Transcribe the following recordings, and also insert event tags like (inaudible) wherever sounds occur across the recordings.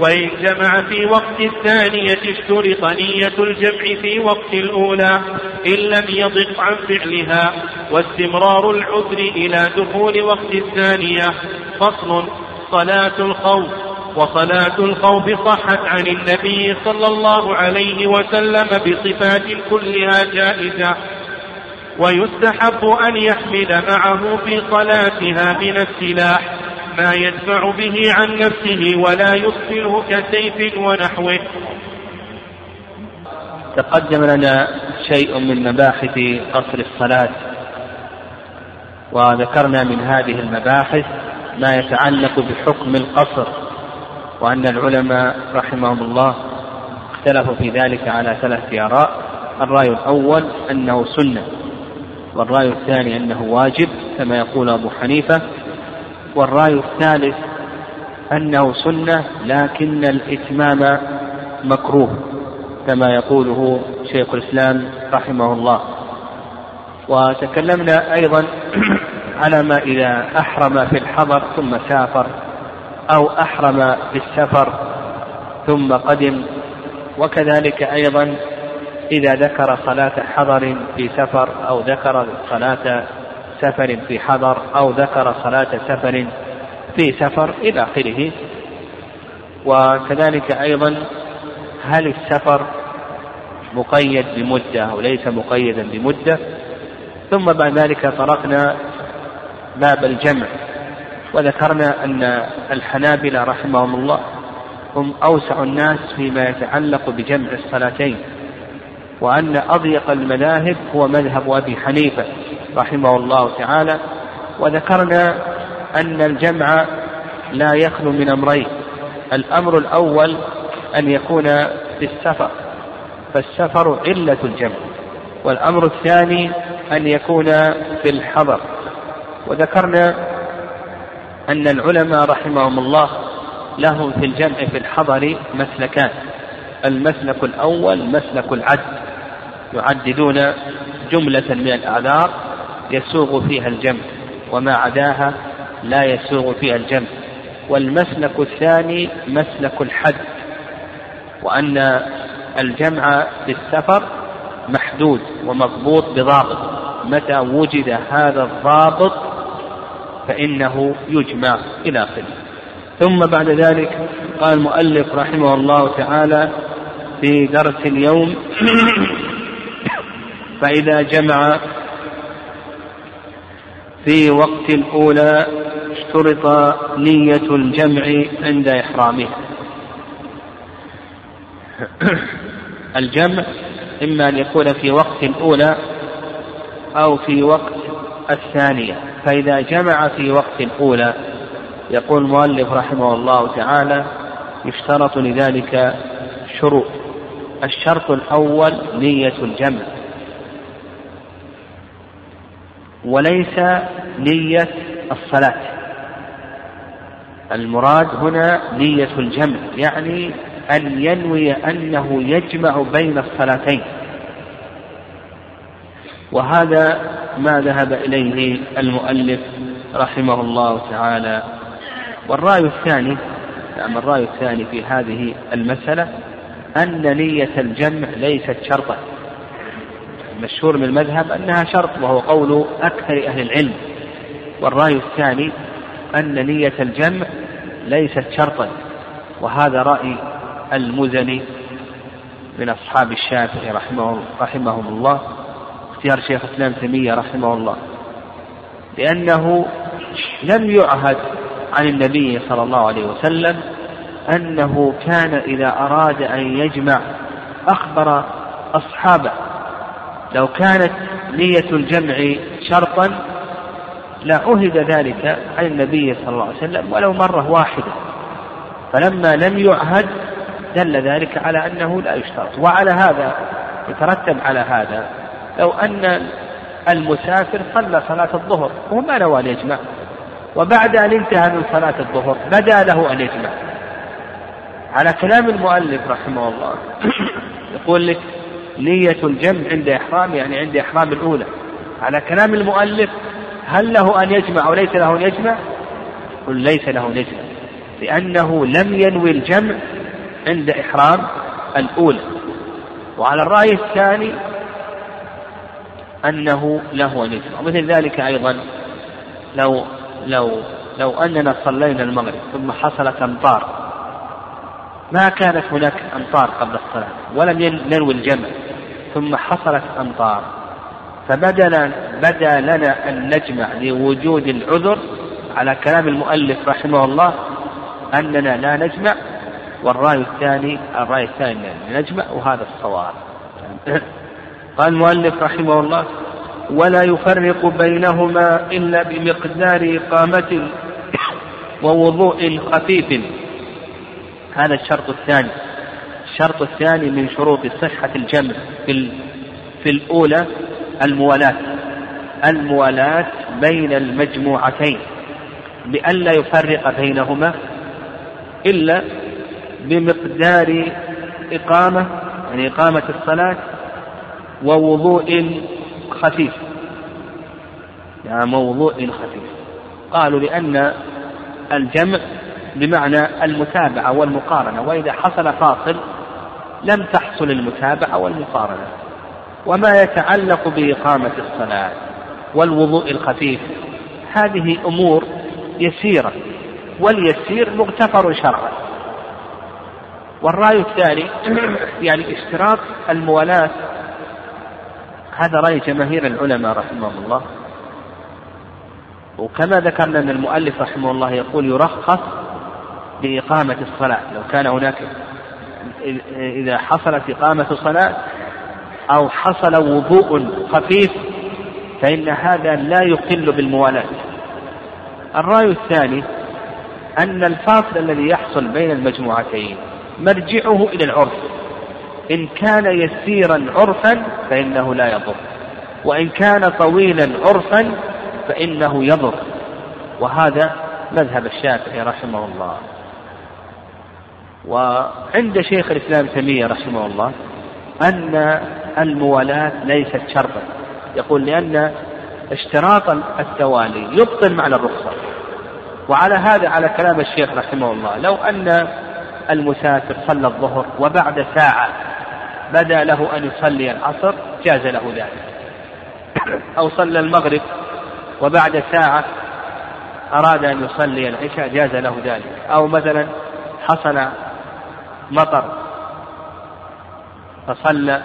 وإن جمع في وقت الثانية اشترط نية الجمع في وقت الأولى إن لم يضق عن فعلها واستمرار العذر إلى دخول وقت الثانية فصل صلاة الخوف وصلاة الخوف صحت عن النبي صلى الله عليه وسلم بصفات كلها جائزة. ويستحب أن يحمل معه في صلاتها من السلاح ما يدفع به عن نفسه ولا يصفله كسيف ونحوه. تقدم لنا شيء من مباحث قصر الصلاة. وذكرنا من هذه المباحث ما يتعلق بحكم القصر وأن العلماء رحمهم الله اختلفوا في ذلك على ثلاثة آراء. الرأي الأول أنه سنة. والرأي الثاني أنه واجب كما يقول أبو حنيفة. والرأي الثالث أنه سنة لكن الإتمام مكروه كما يقوله شيخ الإسلام رحمه الله. وتكلمنا أيضا (clears throat) على ما إذا أحرم في الحضر ثم سافر أو أحرم في السفر ثم قدم. وكذلك أيضا إذا ذكر صلاة حضر في سفر أو ذكر صلاة سفر في حضر أو ذكر صلاة سفر في سفر إلى آخره. وكذلك أيضا هل السفر مقيد بمدة أو ليس مقيدا بمدة؟ ثم بعد ذلك طرقنا باب الجمع. وذكرنا أن الحنابلة رحمهم الله هم أوسع الناس فيما يتعلق بجمع الصلاتين. وأن أضيق المذاهب هو مذهب أبي حنيفة رحمه الله تعالى وذكرنا أن الجمع لا يخلو من أمرين الأمر الأول أن يكون في السفر فالسفر علة الجمع والأمر الثاني أن يكون في الحضر وذكرنا أن العلماء رحمهم الله لهم في الجمع في الحضر مسلكان. المسلك الأول مسلك العد يعددون جملة من الأعذار يسوغ فيها الجمع وما عداها لا يسوغ فيها الجمع. والمسلك الثاني مسلك الحد وأن الجمع في السفر محدود ومضبوط بضابط. متى وجد هذا الضابط فإنه يجمع إلى آخره. ثم بعد ذلك قال المؤلف رحمه الله تعالى في درس اليوم (coughs) فإذا جمع في وقت الأولى اشترط نية الجمع عند إحرامها (coughs) الجمع إما أن يكون في وقت الأولى أو في وقت الثانية. فإذا جمع في وقت الأولى يقول المؤلف رحمه الله تعالى يشترط لذلك شروط. الشرط الأول نية الجمع. وليس نية الصلاة. المراد هنا نية الجمع يعني أن ينوي أنه يجمع بين الصلاتين. وهذا ما ذهب إليه المؤلف رحمه الله تعالى. والرأي الثاني نعم الرأي الثاني في هذه المسألة أن نية الجمع ليست شرطا. المشهور من المذهب أنها شرط وهو قول أكثر أهل العلم. والرأي الثاني أن نية الجمع ليست شرطا وهذا رأي المزني من أصحاب الشافعي رحمه رحمهم الله اختيار شيخ الإسلام تيمية رحمه الله. لأنه لم يعهد عن النبي صلى الله عليه وسلم أنه كان إذا أراد أن يجمع أخبر أصحابه. لو كانت نية الجمع شرطا لعهد ذلك عن النبي صلى الله عليه وسلم ولو مرة واحدة. فلما لم يعهد دل ذلك على أنه لا يشترط. وعلى هذا يترتب على هذا لو أن المسافر صلى صلاة الظهر وهو ما نوى أن يجمع. وبعد أن انتهى من صلاة الظهر بدا له أن يجمع. على كلام المؤلف رحمه الله. (coughs) يقول لك نية الجمع عند إحرام يعني عند إحرام الأولى. على كلام المؤلف هل له أن يجمع أو ليس له أن يجمع؟ قل ليس له أن يجمع لأنه لم ينوي الجمع عند إحرام الأولى. وعلى الرأي الثاني أنه له أن يجمع. ومثل ذلك أيضا لو لو لو أننا صلينا المغرب ثم حصلت أمطار ما كانت هناك أمطار قبل الصلاة ولم ننوي الجمع ثم حصلت أمطار. فبدل بدا لنا أن نجمع لوجود العذر على كلام المؤلف رحمه الله أننا لا نجمع والرأي الثاني الرأي الثاني نجمع وهذا الصواب. (coughs) قال المؤلف رحمه الله ولا يفرق بينهما إلا بمقدار إقامة ووضوء خفيف هذا الشرط الثاني. الشرط الثاني من شروط صحة الجمع في في الأولى الموالاة. الموالاة بين المجموعتين. بألا يفرق بينهما إلا بمقدار إقامة يعني إقامة الصلاة ووضوء خفيف. يعني موضوع خفيف. قالوا لأن الجمع بمعنى المتابعة والمقارنة وإذا حصل فاصل لم تحصل المتابعة والمقارنة. وما يتعلق بإقامة الصلاة والوضوء الخفيف هذه أمور يسيرة واليسير مغتفر شرعا. والرأي الثاني (clears throat) يعني اشتراط الموالاة. هذا رأي جماهير العلماء رحمهم الله. وكما ذكرنا أن المؤلف رحمه الله يقول يرخص بإقامة الصلاة. لو كان هناك إذا حصلت إقامة صلاة أو حصل وضوء خفيف فإن هذا لا يقل بالموالاة. الرأي الثاني أن الفاصل الذي يحصل بين المجموعتين مرجعه إلى العرف. إن كان يسيرا عرفا فإنه لا يضر. وإن كان طويلا عرفا فإنه يضر. وهذا مذهب الشافعي رحمه الله. وعند شيخ الإسلام تيمية رحمه الله أن الموالاة ليست شرطا. يقول لأن اشتراط التوالي يبطل معنى الرخصة. وعلى هذا على كلام الشيخ رحمه الله لو أن المسافر صلى الظهر وبعد ساعة بدا له أن يصلي العصر جاز له ذلك. أو صلى المغرب وبعد ساعة أراد أن يصلي العشاء جاز له ذلك. أو مثلا حصل مطر. فصلى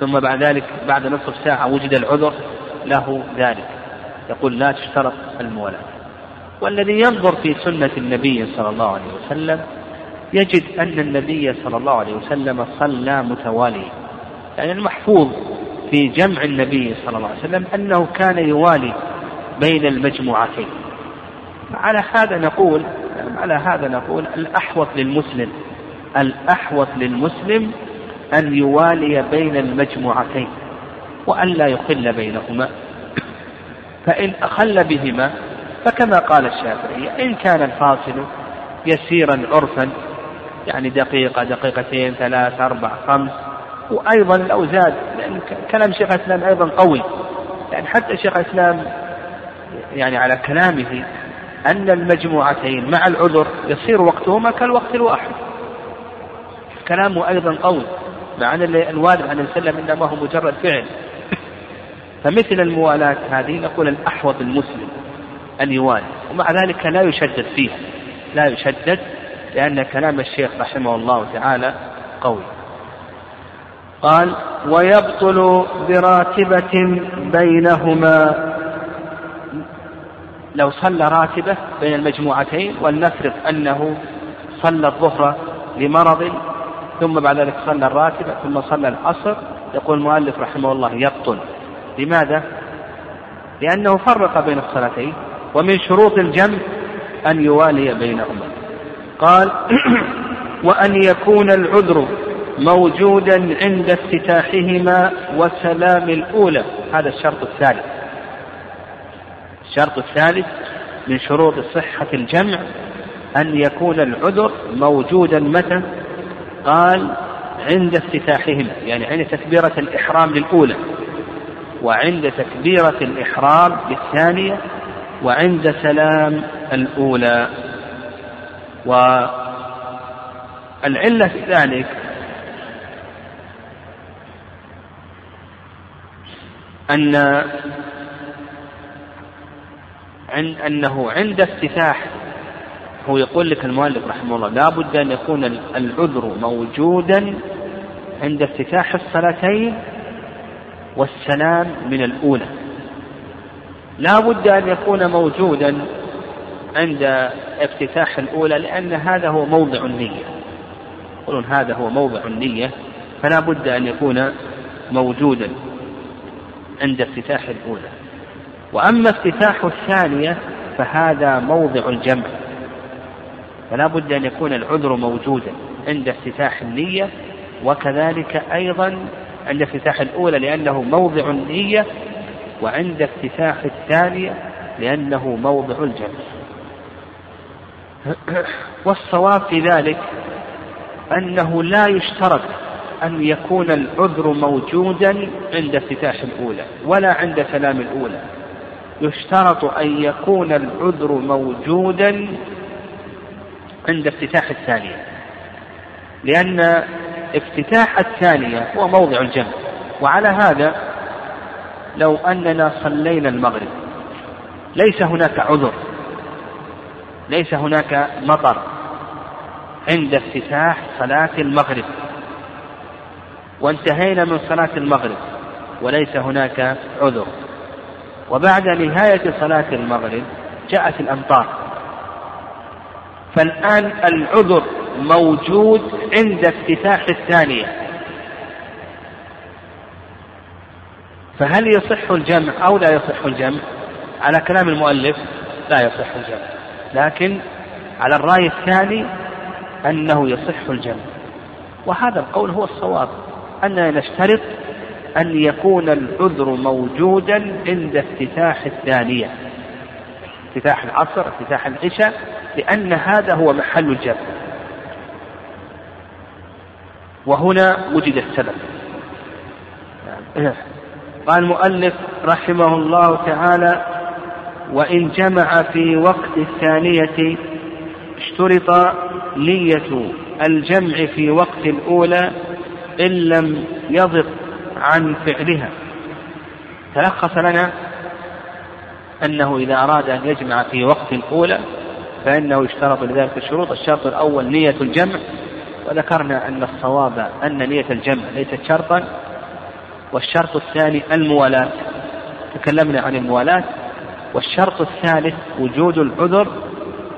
ثم بعد ذلك بعد نصف ساعة وجد العذر له ذلك. يقول لا تشترط الموالاة. والذي ينظر في سنة النبي صلى الله عليه وسلم يجد أن النبي صلى الله عليه وسلم صلى متواليا. يعني المحفوظ في جمع النبي صلى الله عليه وسلم أنه كان يوالي بين المجموعتين. على هذا نقول على هذا نقول الأحوط للمسلم الأحوط للمسلم أن يوالي بين المجموعتين وأن لا يخل بينهما. فإن أخل بهما فكما قال الشافعي إن كان الفاصل يسيرا عرفا يعني دقيقة دقيقتين ثلاث أربع خمس وأيضا لو زاد لأن كلام شيخ الإسلام أيضا قوي. يعني حتى شيخ الإسلام يعني على كلامه أن المجموعتين مع العذر يصير وقتهما كالوقت الواحد. كلامه أيضا قوي مع أن الوالد عن وسلم إنما هو مجرد فعل. فمثل الموالاة هذه نقول الأحوط المسلم أن يوالي ومع ذلك لا يشدد فيه لا يشدد لأن كلام الشيخ رحمه الله تعالى قوي. قال ويبطل براتبة بينهما. لو صلى راتبة بين المجموعتين ولنفرض أنه صلى الظهر لمرض ثم بعد ذلك صلى الراتبة ثم صلى العصر. يقول المؤلف رحمه الله يبطل. لماذا؟ لأنه فرق بين الصلاتين ومن شروط الجمع أن يوالي بينهما. قال (clears throat) وأن يكون العذر موجودا عند افتتاحهما وسلام الأولى. هذا الشرط الثالث. الشرط الثالث من شروط صحة الجمع أن يكون العذر موجودا متى؟ قال عند افتتاحهما يعني عند تكبيرة الإحرام للأولى وعند تكبيرة الإحرام بالثانية وعند سلام الأولى. والعلة في ذلك أن أنه عند افتتاح هو يقول لك المؤلف رحمه الله لا بد أن يكون العذر موجودا عند افتتاح الصلاتين والسلام من الأولى. لا بد أن يكون موجودا عند افتتاح الأولى لأن هذا هو موضع النية. يقولون هذا هو موضع النية فلا بد أن يكون موجودا عند افتتاح الأولى. وأما افتتاح الثانية فهذا موضع الجمع. فلا بد أن يكون العذر موجودا عند افتتاح النية وكذلك أيضا عند افتتاح الأولى لأنه موضع النية وعند افتتاح الثانية لأنه موضع الجمع والصواب في ذلك أنه لا يشترط أن يكون العذر موجودا عند افتتاح الأولى ولا عند سلام الأولى. يشترط أن يكون العذر موجودا عند افتتاح الثانية. لأن افتتاح الثانية هو موضع الجمع. وعلى هذا لو أننا صلينا المغرب ليس هناك عذر ليس هناك مطر عند افتتاح صلاة المغرب. وانتهينا من صلاة المغرب وليس هناك عذر. وبعد نهاية صلاة المغرب جاءت الأمطار. فالآن العذر موجود عند افتتاح الثانية. فهل يصح الجمع أو لا يصح الجمع؟ على كلام المؤلف لا يصح الجمع. لكن على الرأي الثاني أنه يصح الجمع. وهذا القول هو الصواب. أننا نشترط أن يكون العذر موجودا عند افتتاح الثانية. افتتاح العصر افتتاح العشاء لأن هذا هو محل الجمع وهنا وجد السبب. قال المؤلف رحمه الله تعالى وإن جمع في وقت الثانية اشترط نية الجمع في وقت الأولى إن لم يضق عن فعلها. تلخص لنا أنه إذا أراد أن يجمع في وقت الأولى فإنه يشترط لذلك الشروط. الشرط الأول نية الجمع. وذكرنا أن الصواب أن نية الجمع ليست شرطا. والشرط الثاني الموالاة. تكلمنا عن الموالاة. والشرط الثالث وجود العذر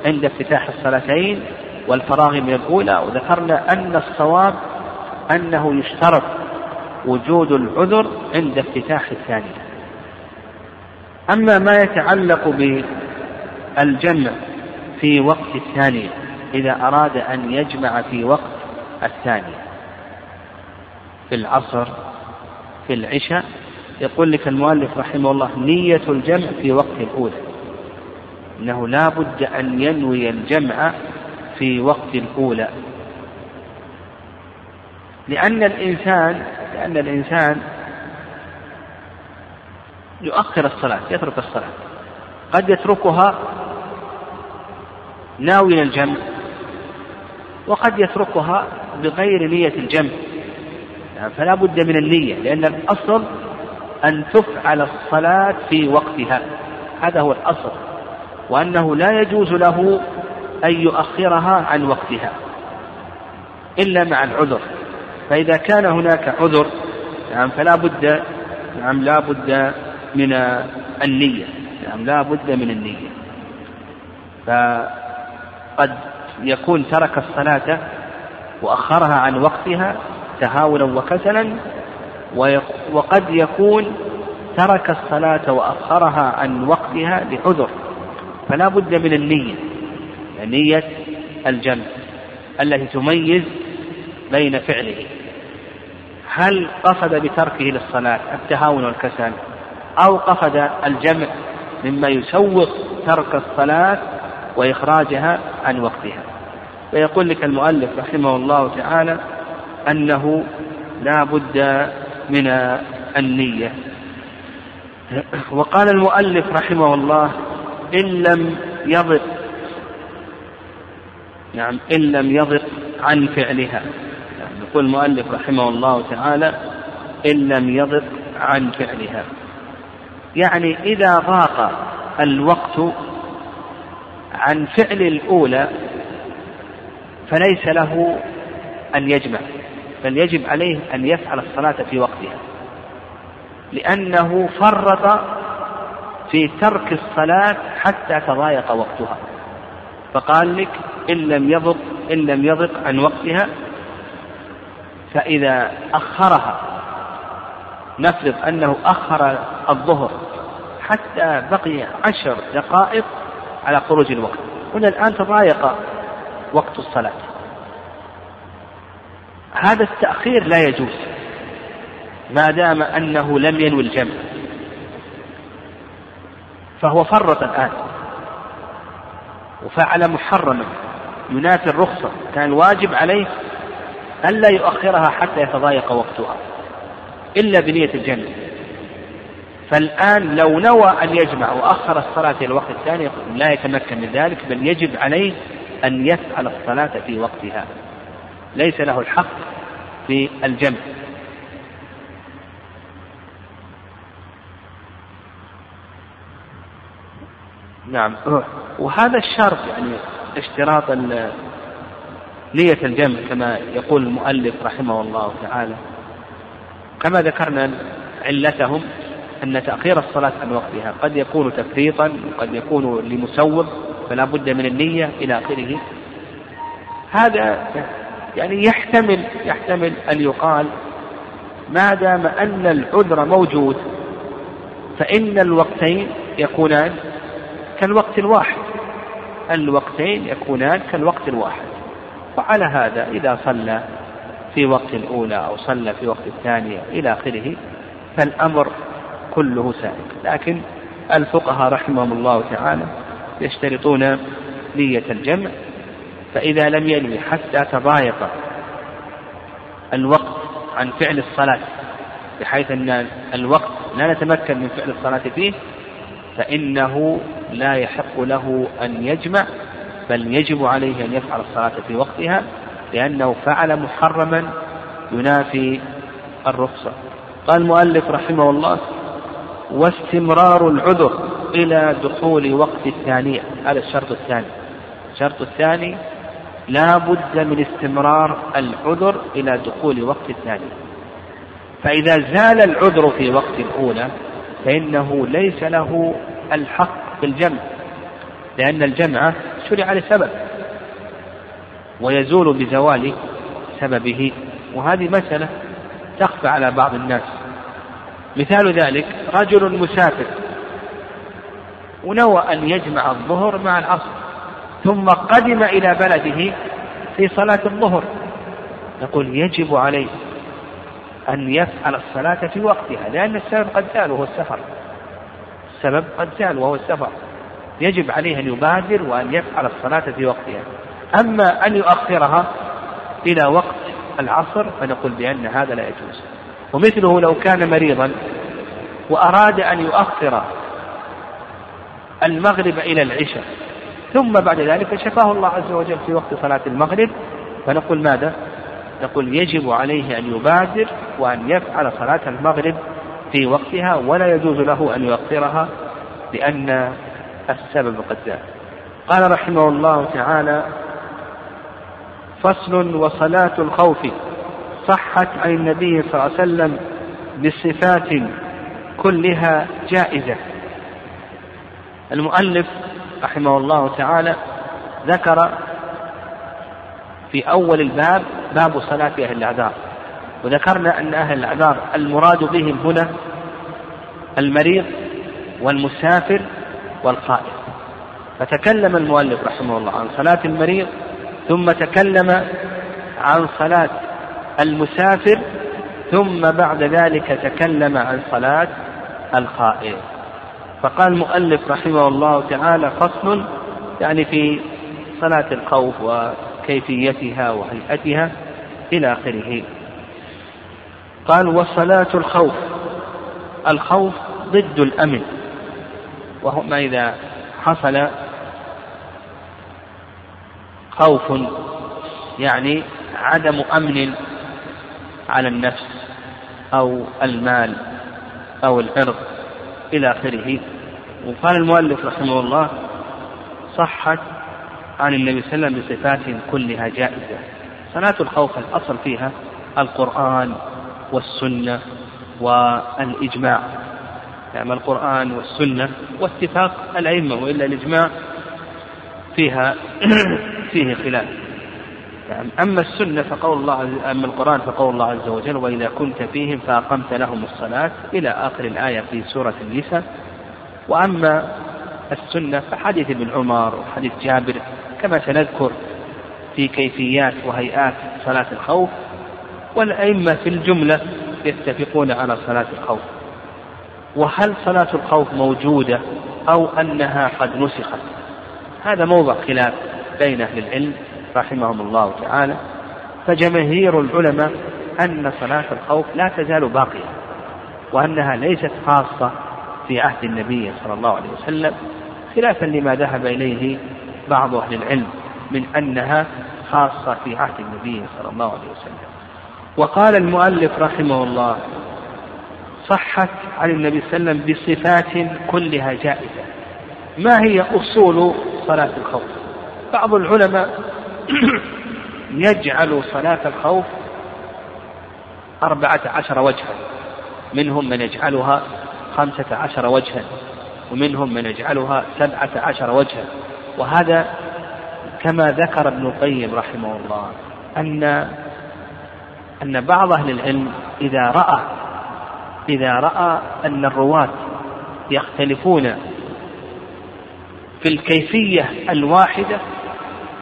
عند افتتاح الصلاتين والفراغ من الأولى. وذكرنا أن الصواب أنه يشترط وجود العذر عند افتتاح الثانية. أما ما يتعلق بالجمع في وقت الثانية إذا أراد أن يجمع في وقت الثانية في العصر في العشاء يقول لك المؤلف رحمه الله نية الجمع في وقت الأولى. إنه لا بد أن ينوي الجمع في وقت الأولى. لأن الإنسان لأن الإنسان يؤخر الصلاة يترك الصلاة. قد يتركها ناويا الجمع. وقد يتركها بغير نية الجمع. فلا بد من النية لأن الأصل أن تفعل الصلاة في وقتها. هذا هو الأصل. وأنه لا يجوز له أن يؤخرها عن وقتها. إلا مع العذر. فإذا كان هناك عذر نعم فلا بد نعم لا بد من النية. نعم لا بد من النية. فقد يكون ترك الصلاة وأخرها عن وقتها تهاونا وكسلا وقد يكون ترك الصلاة وأخرها عن وقتها لعذر. فلا بد من النية نية الجمع التي تميز بين فعله. هل قصد بتركه للصلاة التهاون والكسل أو قصد الجمع مما يسوق ترك الصلاة وإخراجها عن وقتها. فيقول لك المؤلف رحمه الله تعالى أنه لا بد من النية. وقال المؤلف رحمه الله إن لم يضق نعم إن لم يضق عن فعلها. يعني يقول المؤلف رحمه الله تعالى إن لم يضق عن فعلها. يعني إذا ضاق الوقت عن فعل الأولى فليس له أن يجمع بل يجب عليه أن يفعل الصلاة في وقتها لأنه فرط في ترك الصلاة حتى تضايق وقتها فقال لك إن لم يضق إن لم يضق عن وقتها فإذا أخرها نفرض أنه أخر الظهر حتى بقي عشر دقائق على خروج الوقت. هنا الآن تضايق وقت الصلاة. هذا التأخير لا يجوز ما دام أنه لم ينوي الجمع. فهو فرط الآن. وفعل محرما ينافي الرخصة. كان واجب عليه ألا يؤخرها حتى يتضايق وقتها إلا بنية الجمع. فالآن لو نوى أن يجمع وأخر الصلاة إلى الوقت الثاني لا يتمكن من ذلك بل يجب عليه أن يفعل الصلاة في وقتها. ليس له الحق في الجمع. نعم. وهذا الشرط يعني اشتراط نية الجمع كما يقول المؤلف رحمه الله تعالى. كما ذكرنا علتهم أن تأخير الصلاة عن وقتها. قد يكون تفريطا وقد يكون لمسوغ فلا بد من النية إلى آخره. هذا يعني يحتمل يحتمل أن يقال ما دام أن العذر موجود فإن الوقتين يكونان كالوقت الواحد. الوقتين يكونان كالوقت الواحد. وعلى هذا إذا صلى في وقت الأولى أو صلى في وقت الثانية إلى آخره فالأمر كله سائق لكن الفقهاء رحمهم الله تعالى يشترطون نية الجمع فإذا لم ينوي حتى تضايق الوقت عن فعل الصلاة بحيث أن الوقت لا نتمكن من فعل الصلاة فيه فإنه لا يحق له أن يجمع بل يجب عليه أن يفعل الصلاة في وقتها لأنه فعل محرما ينافي الرخصة. قال المؤلف رحمه الله واستمرار العذر إلى دخول وقت الثانية هذا الشرط الثاني. الشرط الثاني لا بد من استمرار العذر إلى دخول وقت الثانية فإذا زال العذر في وقت الأولى فإنه ليس له الحق بالجمع لأن الجمع شرع لسبب ويزول بزوال سببه. وهذه مسألة تخفى على بعض الناس. مثال ذلك رجل مسافر ونوى أن يجمع الظهر مع العصر ثم قدم إلى بلده في صلاة الظهر نقول يجب عليه أن يفعل الصلاة في وقتها لأن السبب قد زال وهو السفر. السبب قد زال وهو السفر. يجب عليه أن يبادر وأن يفعل الصلاة في وقتها. أما أن يؤخرها إلى وقت العصر فنقول بأن هذا لا يجوز. ومثله لو كان مريضا وأراد أن يؤخر المغرب إلى العشاء ثم بعد ذلك شفاه الله عز وجل في وقت صلاة المغرب فنقول ماذا؟ نقول يجب عليه أن يبادر وأن يفعل صلاة المغرب في وقتها ولا يجوز له أن يؤخرها لأن السبب قد زال قال رحمه الله تعالى فصل وصلاة الخوف صحت عن النبي صلى الله عليه وسلم بصفات كلها جائزة. المؤلف رحمه الله تعالى ذكر في أول الباب باب صلاة أهل الأعذار وذكرنا أن أهل الأعذار المراد بهم هنا المريض والمسافر والقائد. فتكلم المؤلف رحمه الله عن صلاة المريض ثم تكلم عن صلاة المسافر ثم بعد ذلك تكلم عن صلاة القائد فقال المؤلف رحمه الله تعالى فصل يعني في صلاة الخوف وكيفيتها وهيئتها إلى آخره. قال وصلاة الخوف الخوف ضد الأمن. وهما إذا حصل خوف يعني عدم أمن على النفس أو المال أو العرض إلى آخره. وقال المؤلف رحمه الله صحت عن النبي صلى الله عليه وسلم بصفات كلها جائزة. صلاة الخوف الأصل فيها القرآن والسنة والإجماع. يعني القرآن والسنة واتفاق الأئمة وإلا الإجماع فيها (coughs) فيه خلاف. يعني أما السنة فقول الله أما القرآن فقول الله عز وجل وإذا كنت فيهم فأقمت لهم الصلاة إلى آخر الآية في سورة النساء. وأما السنة فحديث ابن عمر وحديث جابر كما سنذكر في كيفيات وهيئات صلاة الخوف والأئمة في الجملة يتفقون على صلاة الخوف. وهل صلاة الخوف موجودة أو أنها قد نسخت؟ هذا موضع خلاف بين أهل العلم. رحمهم الله تعالى فجماهير العلماء أن صلاة الخوف لا تزال باقية وأنها ليست خاصة في عهد النبي صلى الله عليه وسلم خلافا لما ذهب إليه بعض أهل العلم من أنها خاصة في عهد النبي صلى الله عليه وسلم. وقال المؤلف رحمه الله صحت عن النبي صلى الله عليه وسلم بصفات كلها جائزة. ما هي أصول صلاة الخوف؟ بعض العلماء (coughs) يجعل صلاة الخوف أربعة عشر وجها. منهم من يجعلها خمسة عشر وجها ومنهم من يجعلها سبعة عشر وجها. وهذا كما ذكر ابن القيم رحمه الله أن أن بعض أهل العلم إذا رأى إذا رأى أن الرواة يختلفون في الكيفية الواحدة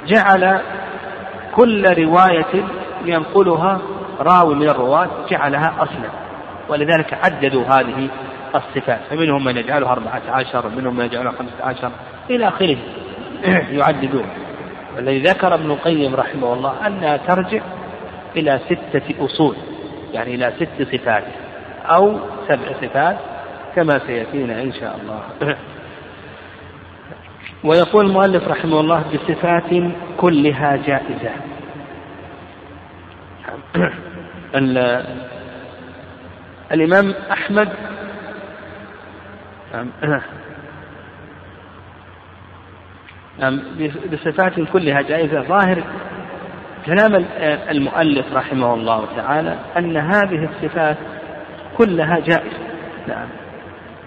جعل كل رواية ينقلها راوي من الرواة جعلها أصلا ولذلك عددوا هذه الصفات. فمنهم من يجعلها أربعة عشر ومنهم من يجعلها خمسة عشر إلى آخره (clears throat) يعددون. والذي ذكر ابن القيم رحمه الله أنها ترجع إلى ستة أصول يعني إلى ست صفات أو سبع صفات كما سيأتينا إن شاء الله. (clears throat) ويقول المؤلف رحمه الله بصفات كلها جائزة. (coughs) الإمام أحمد بصفات كلها جائزة. ظاهر كلام المؤلف رحمه الله تعالى أن هذه الصفات كلها جائزة. نعم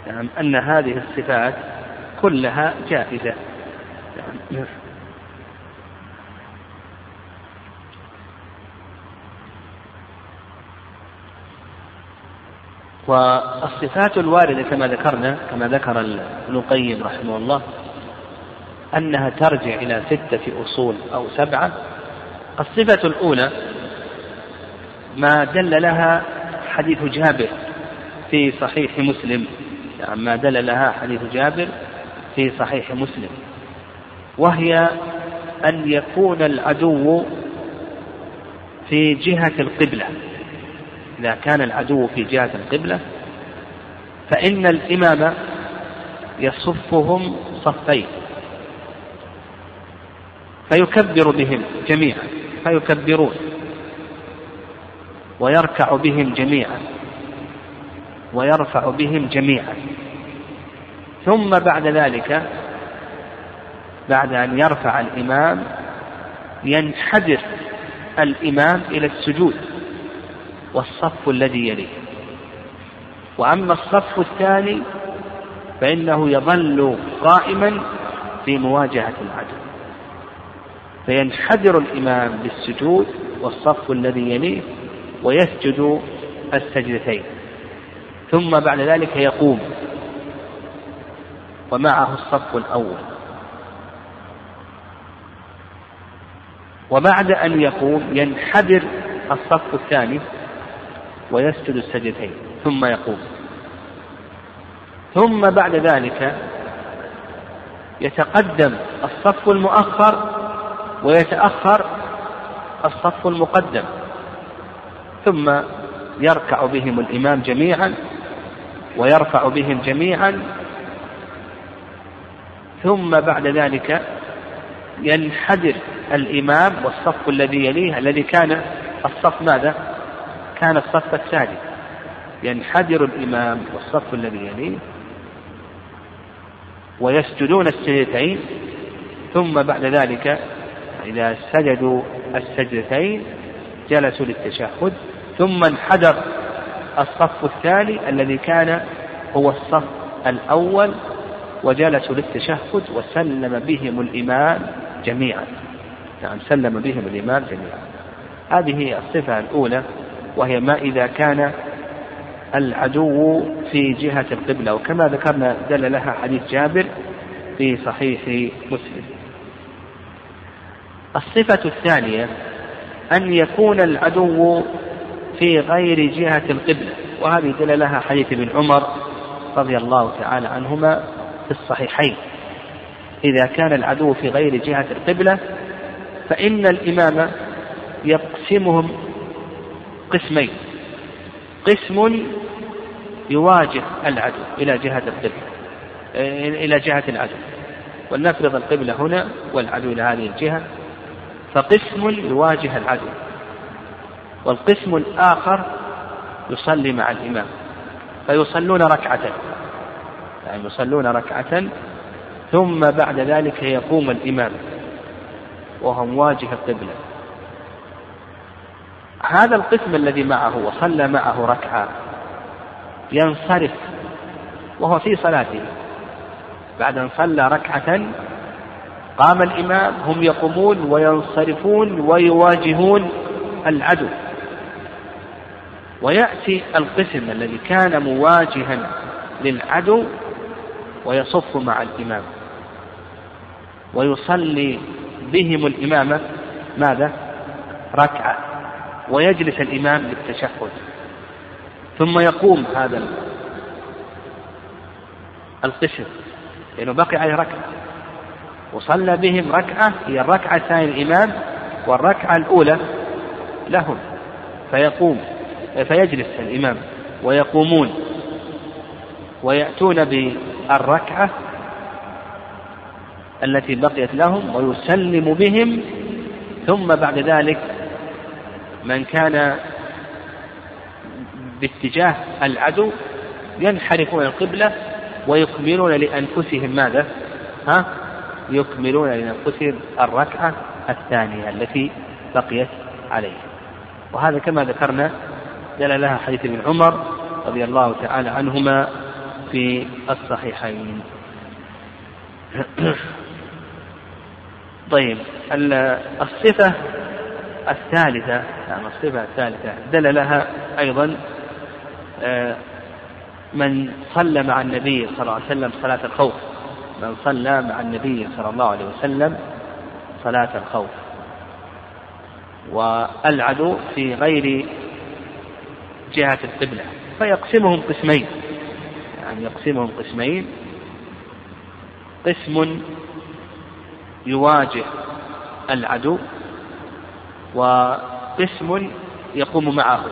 نعم أن هذه الصفات كلها جائزة. نعم. والصفات الواردة كما ذكرنا كما ذكر ابن القيم رحمه الله أنها ترجع إلى ستة أصول أو سبعة. الصفة الأولى ما دل لها حديث جابر في صحيح مسلم. يعني ما دل لها حديث جابر في صحيح مسلم. وهي أن يكون العدو في جهة القبلة. إذا كان العدو في جهة القبلة فإن الإمام يصفهم صفين. فيكبر بهم جميعا فيكبرون ويركع بهم جميعا ويرفع بهم جميعا. ثم بعد ذلك بعد أن يرفع الإمام ينحدر الإمام إلى السجود والصف الذي يليه. وأما الصف الثاني فإنه يظل قائما في مواجهة العدو. فينحدر الإمام بالسجود والصف الذي يليه ويسجد السجدتين. ثم بعد ذلك يقوم. ومعه الصف الأول. وبعد أن يقوم ينحدر الصف الثاني ويسجد السجدتين ثم يقوم. ثم بعد ذلك يتقدم الصف المؤخر ويتأخر الصف المقدم ثم يركع بهم الإمام جميعا ويرفع بهم جميعا ثم بعد ذلك ينحدر الإمام والصف الذي يليه الذي كان الصف ماذا؟ كان الصف الثالث ينحدر الإمام والصف الذي يليه ويسجدون السجدتين ثم بعد ذلك إذا سجدوا السجدتين جلسوا للتشهد ثم انحدر الصف الثاني الذي كان هو الصف الأول وجلسوا للتشهد وسلم بهم الإمام جميعا. نعم سلم بهم الإمام جميعا. هذه الصفة الأولى وهي ما إذا كان العدو في جهة القبلة. وكما ذكرنا دل لها حديث جابر في صحيح مسلم. الصفة الثانية أن يكون العدو في غير جهة القبلة. وهذه دل لها حديث ابن عمر رضي الله تعالى عنهما في الصحيحين. إذا كان العدو في غير جهة القبلة فإن الإمام يقسمهم قسمين. قسم يواجه العدو إلى جهة القبلة إلى جهة العدو. ولنفرض القبلة هنا والعدو إلى هذه الجهة فقسم يواجه العدو. والقسم الآخر يصلي مع الإمام فيصلون ركعة يعني يصلون ركعة ثم بعد ذلك يقوم الإمام وهو مواجه القبلة. هذا القسم الذي معه وصلى معه ركعة ينصرف وهو في صلاته. بعد أن صلى ركعة قام الإمام هم يقومون وينصرفون ويواجهون العدو. ويأتي القسم الذي كان مواجها للعدو ويصف مع الإمام. ويصلي بهم الإمامة ماذا؟ ركعة ويجلس الإمام للتشهد. ثم يقوم هذا القسم لأنه بقي عليه ركعة. وصلى بهم ركعة هي الركعة الثانية الإمام والركعة الأولى لهم. فيقوم فيجلس الإمام ويقومون ويأتون بالركعة التي بقيت لهم ويسلم بهم ثم بعد ذلك من كان باتجاه العدو ينحرفون القبلة ويكملون لأنفسهم ماذا؟ ها؟ يكملون لأنفسهم الركعة الثانية التي بقيت عليهم وهذا كما ذكرنا دل لها حديث ابن عمر رضي الله تعالى عنهما في الصحيحين (clears throat) طيب الصفة الثالثة نعم الصفة الثالثة دل لها أيضا آه، من صلى مع النبي صلى الله عليه وسلم صلاة الخوف. من صلى مع النبي صلى الله عليه وسلم صلاة الخوف. والعدو في غير جهة القبلة فيقسمهم قسمين. يعني يقسمهم قسمين. قسم يواجه العدو وقسم يقوم معه.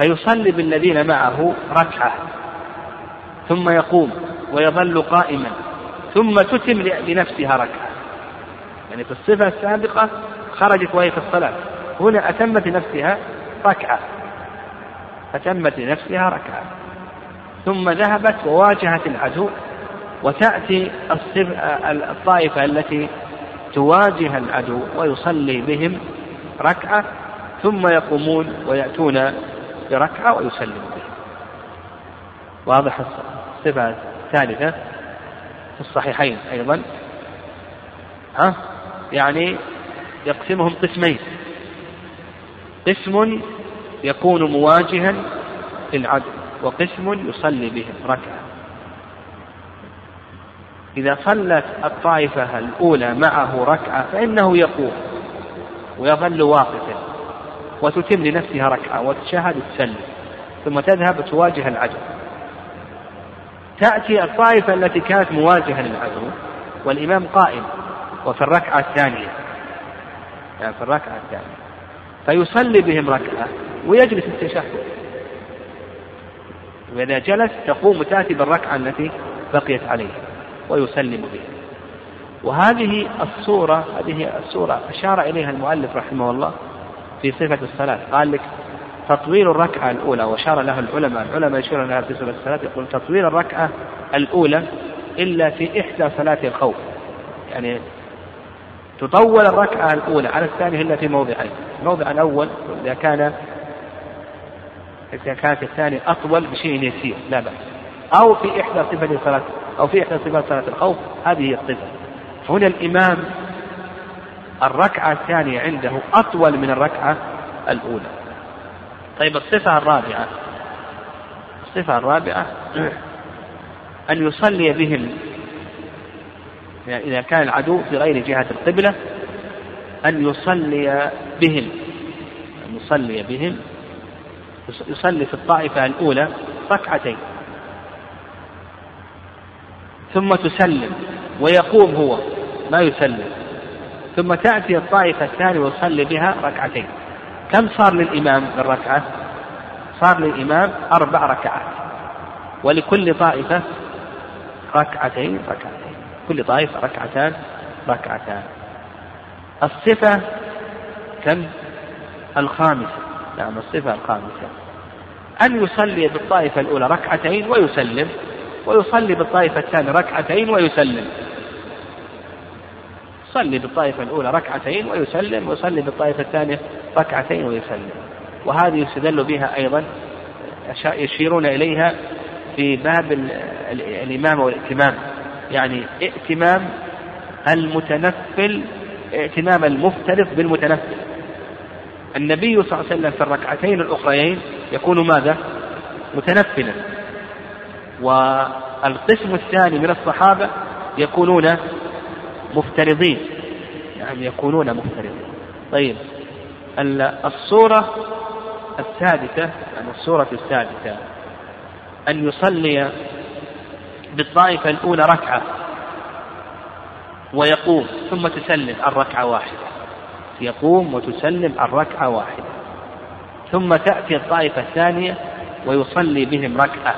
فيصلي بالذين معه ركعة ثم يقوم ويظل قائما ثم تتم لنفسها ركعة. يعني في الصفة السابقة خرجت وهي في الصلاة هنا أتمت لنفسها ركعة. أتمت لنفسها ركعة. ثم ذهبت وواجهت العدو وتأتي الطائفة التي تواجه العدو ويصلي بهم ركعة ثم يقومون ويأتون بركعة ويسلم بهم. واضح الصفة الثالثة في الصحيحين أيضا. ها؟ يعني يقسمهم قسمين. قسم يكون مواجها للعدو وقسم يصلي بهم ركعة. إذا صلت الطائفة الأولى معه ركعة فإنه يقوم ويظل واقفا وتتم لنفسها ركعة وتشاهد تسلم ثم تذهب وتواجه العدو. تأتي الطائفة التي كانت مواجهة للعدو والإمام قائم وفي الركعة الثانية. يعني في الركعة الثانية. فيصلي بهم ركعة ويجلس التشهد. وإذا جلس تقوم وتأتي بالركعة التي بقيت عليه. ويسلم بها وهذه الصورة هذه الصورة أشار إليها المؤلف رحمه الله في صفة الصلاة. قال لك تطويل الركعة الأولى وأشار لها العلماء العلماء يشيرون لها في صفة الصلاة يقول تطويل الركعة الأولى إلا في إحدى صلاة الخوف. يعني تطول الركعة الأولى على الثانية إلا في موضعين. الموضع الأول إذا كان إذا كانت الثانية أطول بشيء يسير لا بأس. أو في إحدى صفة صلاة أو في إحدى صفات صلاة الخوف هذه هي الصفة. هنا الإمام الركعة الثانية عنده أطول من الركعة الأولى. طيب الصفة الرابعة. الصفة الرابعة (clears throat) أن يصلي بهم. يعني إذا كان العدو في غير جهة القبلة أن يصلي بهم. أن يصلي بهم. يصلي في الطائفة الأولى ركعتين. ثم تسلم ويقوم هو ما يسلم. ثم تأتي الطائفة الثانية ويصلي بها ركعتين. كم صار للإمام بالركعة صار للإمام أربع ركعات. ولكل طائفة ركعتين ركعتين. كل طائفة ركعتان ركعتان. الصفة كم؟ الخامسة. نعم الصفة الخامسة. أن يصلي بالطائفة الأولى ركعتين ويسلم. ويصلي بالطائفة الثانية ركعتين ويسلم. يصلي بالطائفة الأولى ركعتين ويسلم ويصلي بالطائفة الثانية ركعتين ويسلم. وهذه يستدل بها أيضا يشيرون إليها في باب الإمام والائتمام يعني ائتمام المتنفل ائتمام المفترض بالمتنفل. النبي صلى الله عليه وسلم في الركعتين الأخريين يكون ماذا؟ متنفلا. والقسم الثاني من الصحابة يكونون مفترضين. يعني يكونون مفترضين. طيب الصورة السادسة يعني الصورة السادسة أن يصلي بالطائفة الأولى ركعة ويقوم ثم تسلم الركعة واحدة. يقوم وتسلم الركعة واحدة. ثم تأتي الطائفة الثانية ويصلي بهم ركعة.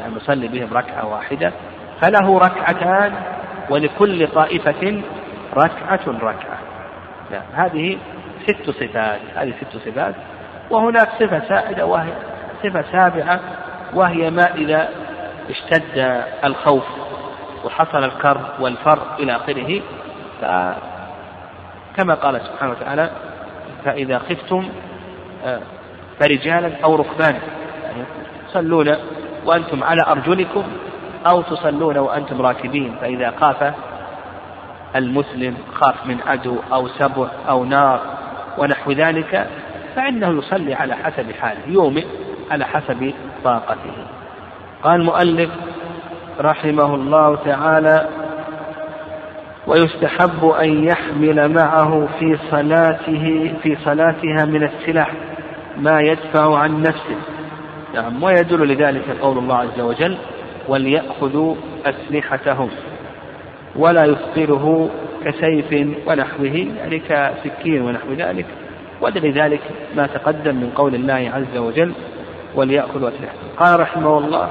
يعني يصلي بهم ركعة واحدة فله ركعتان ولكل طائفة ركعة ركعة. لا هذه ست صفات هذه ست صفات وهناك صفة سائدة وهي صفة سابعة وهي ما إذا اشتد الخوف وحصل الكرب والفر إلى آخره. كما قال سبحانه وتعالى فإذا خفتم آه، فرجالا أو ركبانا. يعني تصلون وأنتم على أرجلكم أو تصلون وأنتم راكبين فإذا خاف المسلم خاف من عدو أو سبع أو نار ونحو ذلك فإنه يصلي على حسب حاله يومئ على حسب طاقته. قال المؤلف رحمه الله تعالى ويستحب أن يحمل معه في صلاته في صلاتها من السلاح ما يدفع عن نفسه. نعم ويدل لذلك قول الله عز وجل وليأخذوا أسلحتهم ولا يثقله كسيف ونحوه. يعني كسكين ونحو ذلك. ولذلك ما تقدم من قول الله عز وجل وليأخذوا أسلحتهم. قال رحمه الله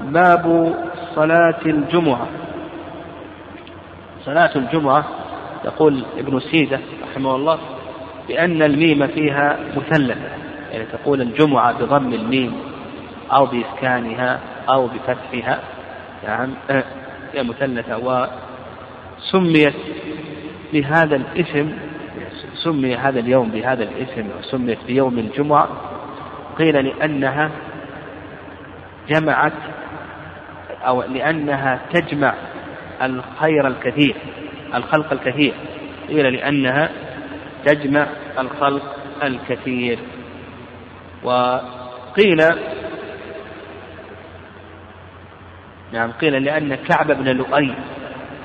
باب صلاة الجمعة. صلاة الجمعة يقول ابن سيدة رحمه الله بأن الميم فيها مثلثة. يعني تقول الجمعة بضم الميم أو بإسكانها أو بفتحها نعم يعني (clears throat) هي مثلثة. وسميت بهذا الاسم سمي هذا اليوم بهذا الاسم وسميت بيوم الجمعة قيل لأنها جمعت أو لأنها تجمع الخير الكثير الخلق الكثير. قيل لأنها تجمع الخلق الكثير. وقيل نعم قيل لأن كعب بن لؤي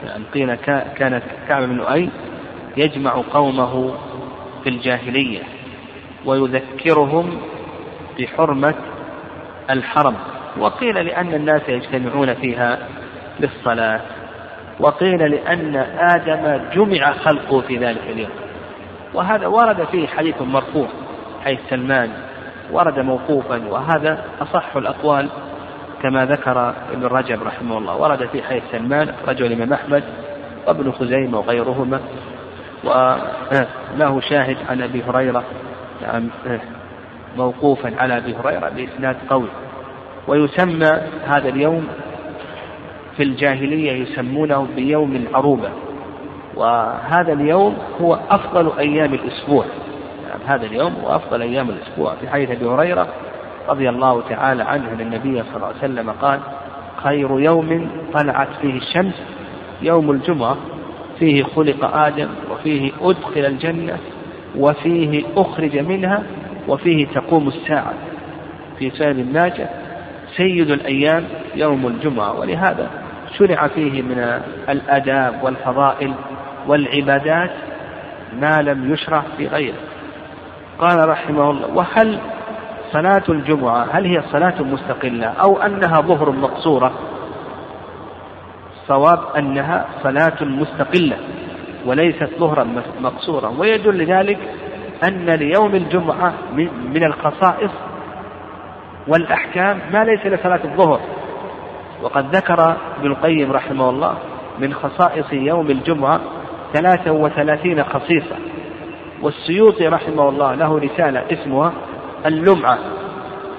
يعني قيل كانت كعب بن لؤي يجمع قومه في الجاهلية ويذكرهم بحرمة الحرم. وقيل لأن الناس يجتمعون فيها للصلاة. وقيل لأن آدم جمع خلقه في ذلك اليوم. وهذا ورد فيه حديث مرفوع حيث سلمان ورد موقوفا وهذا أصح الأقوال كما ذكر ابن رجب رحمه الله. ورد في حديث سلمان رجل الإمام أحمد وابن خزيمة وغيرهما. وله شاهد عن أبي هريرة نعم موقوفا على أبي هريرة بإسناد قوي. ويسمى هذا اليوم في الجاهلية يسمونه بيوم العروبة. وهذا اليوم هو أفضل أيام الأسبوع. هذا اليوم هو أفضل أيام الأسبوع. في حديث أبي هريرة رضي الله تعالى عنه أن النبي صلى الله عليه وسلم قال خير يوم طلعت فيه الشمس يوم الجمعة فيه خلق آدم وفيه أدخل الجنة وفيه أخرج منها وفيه تقوم الساعة. في سائر الناجة سيد الأيام يوم الجمعة. ولهذا شرع فيه من الآداب والفضائل والعبادات ما لم يشرع في غيره. قال رحمه الله وهل صلاة الجمعة هل هي صلاة مستقلة أو أنها ظهر مقصورة؟ صواب أنها صلاة مستقلة وليست ظهرا مقصورا ويدل ذلك أن ليوم الجمعة من الخصائص والأحكام ما ليس لصلاة الظهر. وقد ذكر ابن القيم رحمه الله من خصائص يوم الجمعة ثلاثة وثلاثين خصيصة. والسيوطي رحمه الله له رسالة اسمها اللمعة.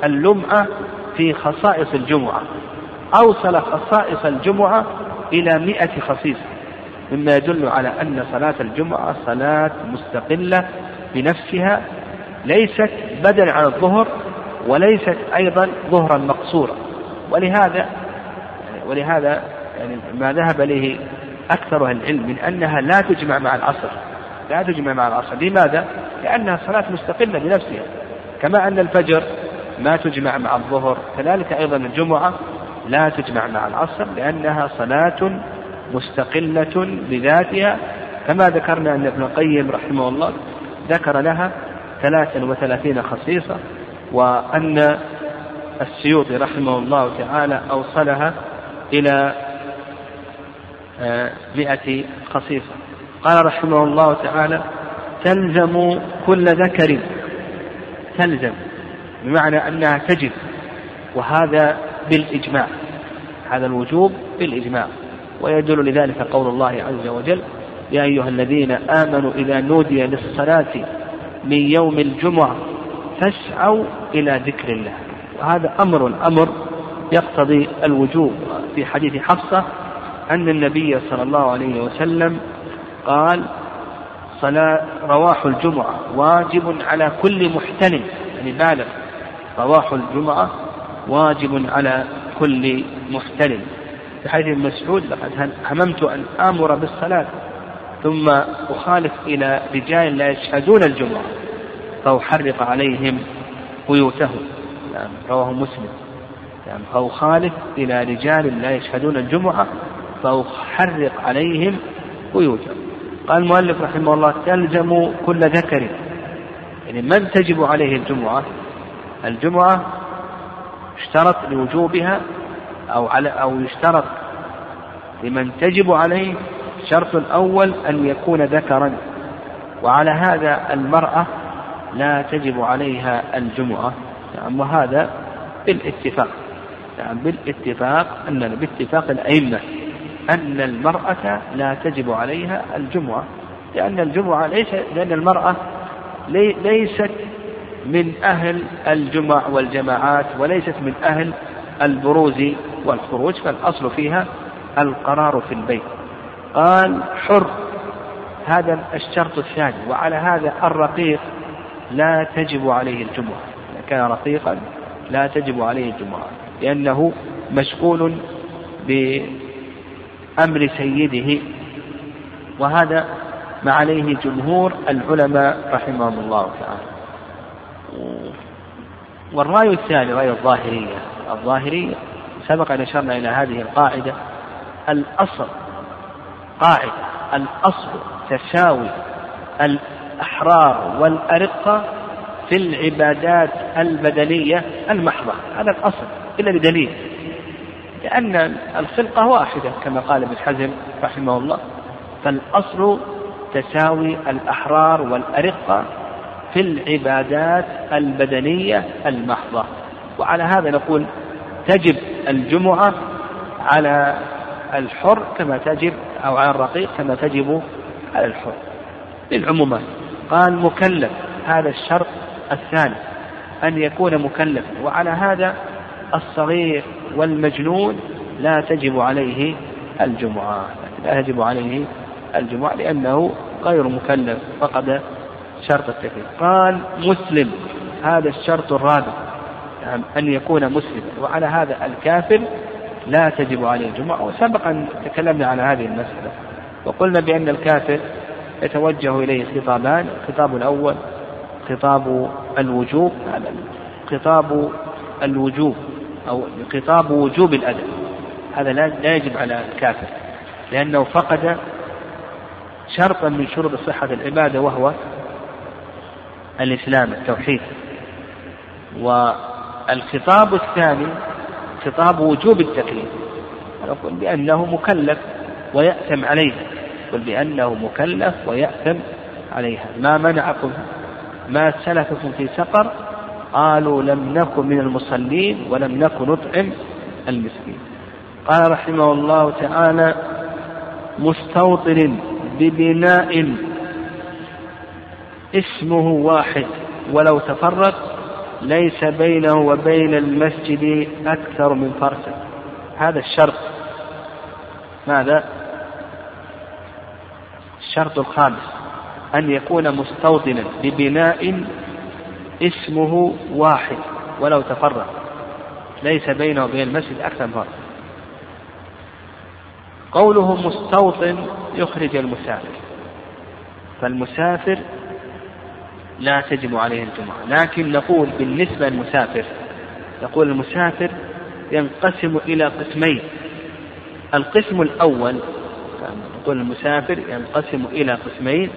اللمعة في خصائص الجمعة. أوصل خصائص الجمعة إلى مئة خصيصة. مما يدل على أن صلاة الجمعة صلاة مستقلة بنفسها ليست بدلا عن الظهر وليست أيضا ظهرا مقصورا. ولهذا ولهذا يعني ما ذهب إليه أكثر أهل العلم من أنها لا تجمع مع العصر. لا تجمع مع العصر. لماذا؟ لأنها صلاة مستقلة بنفسها كما أن الفجر ما تجمع مع الظهر كذلك أيضا الجمعة لا تجمع مع العصر لأنها صلاة مستقلة بذاتها كما ذكرنا أن ابن القيم رحمه الله ذكر لها ثلاثا وثلاثين خصيصة وأن السيوطي رحمه الله تعالى أوصلها إلى آه، مئة خصيصة. قال رحمه الله تعالى تلزم كل ذكر. تلزم بمعنى أنها تجب وهذا بالإجماع هذا الوجوب بالإجماع. ويدل لذلك قول الله عز وجل يا أيها الذين آمنوا إذا نودي للصلاة من يوم الجمعة فاسعوا إلى ذكر الله. وهذا أمر أمر يقتضي الوجوب. في حديث حفصة أن النبي صلى الله عليه وسلم قال صلاة رواح الجمعة واجب على كل محتلم يعني بالغ. رواح الجمعة واجب على كل محتلم في حديث ابن مسعود لقد هممت أن آمر بالصلاة ثم أخالف إلى رجال لا يشهدون الجمعة فأحرق عليهم بيوتهم. نعم رواه مسلم. نعم فأخالف إلى رجال لا يشهدون الجمعة فأحرق عليهم بيوتهم. قال المؤلف رحمه الله تلزم كل ذكر. يعني من تجب عليه الجمعة؟ الجمعة اشترط لوجوبها أو على أو يشترط لمن تجب عليه الشرط الأول أن يكون ذكرا. وعلى هذا المرأة لا تجب عليها الجمعة. نعم وهذا بالاتفاق. نعم بالاتفاق أن باتفاق الأئمة. أن المرأة لا تجب عليها الجمعة لأن الجمعة ليس لأن المرأة ليست من أهل الجمع والجماعات وليست من أهل البروز والخروج فالأصل فيها القرار في البيت. قال حر. هذا الشرط الثاني وعلى هذا الرقيق لا تجب عليه الجمعة. إذا كان رقيقا لا تجب عليه الجمعة لأنه مشغول بأمر سيده وهذا ما عليه جمهور العلماء رحمهم الله تعالى. والرأي الثاني رأي الظاهرية. الظاهرية سبق أن أشرنا إلى هذه القاعدة الأصل قاعدة الأصل تساوي الأحرار والأرقة في العبادات البدنية المحضة. هذا الأصل إلا بدليل. لأن الخلقة واحدة كما قال ابن حزم رحمه الله. فالأصل تساوي الأحرار والأرقة في العبادات البدنية المحضة. وعلى هذا نقول تجب الجمعة على الحر كما تجب أو على الرقيق كما تجب على الحر. للعمومات قال مكلف هذا الشرط الثاني أن يكون مكلفا. وعلى هذا الصغير والمجنون لا تجب عليه الجمعة لا يجب عليه الجمعة لأنه غير مكلف فقد شرط التكليف. قال مسلم هذا الشرط الرابع يعني أن يكون مسلما وعلى هذا الكافر لا تجب عليه الجمعة. وسبق أن تكلمنا على هذه المسألة وقلنا بأن الكافر يتوجه إليه خطابان الخطاب الأول خطاب الوجوب خطاب الوجوب. أو خطاب وجوب الأدب. هذا لا يجب على الكافر. لأنه فقد شرطا من شروط صحة العبادة وهو الإسلام التوحيد. والخطاب الثاني خطاب وجوب التكليف. نقول بأنه مكلف ويأثم عليها. قل بأنه مكلف ويأثم عليها. ما منعكم ما سلككم في سقر قالوا لم نكن من المصلين ولم نكن نطعم المسكين. قال رحمه الله تعالى مستوطن ببناء اسمه واحد ولو تفرق ليس بينه وبين المسجد أكثر من فرسخ هذا الشرط. ماذا؟ الشرط الخامس أن يكون مستوطنا ببناء اسمه واحد ولو تفرق. ليس بينه وبين المسجد أكثر من فرق قوله مستوطن يخرج المسافر. فالمسافر لا تجب عليه الجمعة. لكن نقول بالنسبة للمسافر نقول المسافر ينقسم إلى قسمين. القسم الأول نقول المسافر ينقسم إلى قسمين.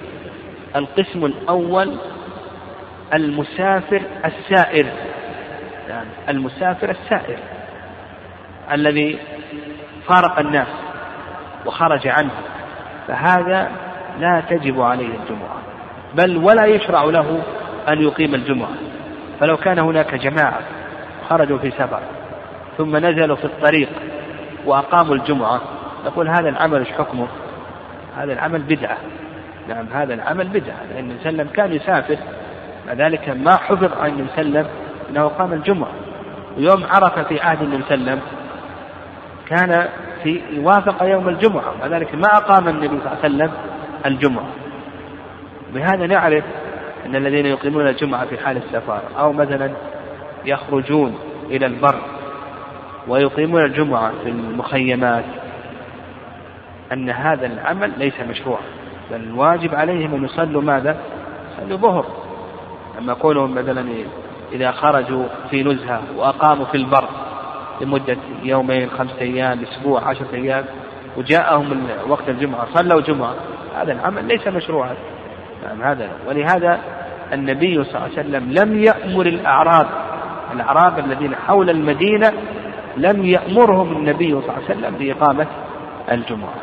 القسم الأول المسافر السائر. يعني المسافر السائر الذي فارق الناس وخرج عنه. فهذا لا تجب عليه الجمعة بل ولا يشرع له أن يقيم الجمعة. فلو كان هناك جماعة خرجوا في سفر ثم نزلوا في الطريق وأقاموا الجمعة نقول هذا العمل إيش حكمه؟ هذا العمل بدعة. نعم هذا العمل بدعة لأن عليه وسلم كان يسافر ذلك ما حفظ عن النبي صلى الله عليه وسلم أنه قام الجمعة. ويوم عرفة في عهد النبي صلى الله عليه وسلم كان في وافق يوم الجمعة مع ذلك ما أقام النبي صلى الله عليه وسلم الجمعة. بهذا نعرف أن الذين يقيمون الجمعة في حال السفر أو مثلا يخرجون إلى البر ويقيمون الجمعة في المخيمات أن هذا العمل ليس مشروعا بل الواجب عليهم أن يصلوا ماذا؟ يصلوا ظهر. أما كونهم مثلا إذا خرجوا في نزهة وأقاموا في البر لمدة يومين خمسة أيام أسبوع عشرة أيام وجاءهم وقت الجمعة صلوا جمعة هذا العمل ليس مشروعا نعم هذا. ولهذا النبي صلى الله عليه وسلم لم يأمر الأعراب. الأعراب الذين حول المدينة لم يأمرهم النبي صلى الله عليه وسلم بإقامة الجمعة.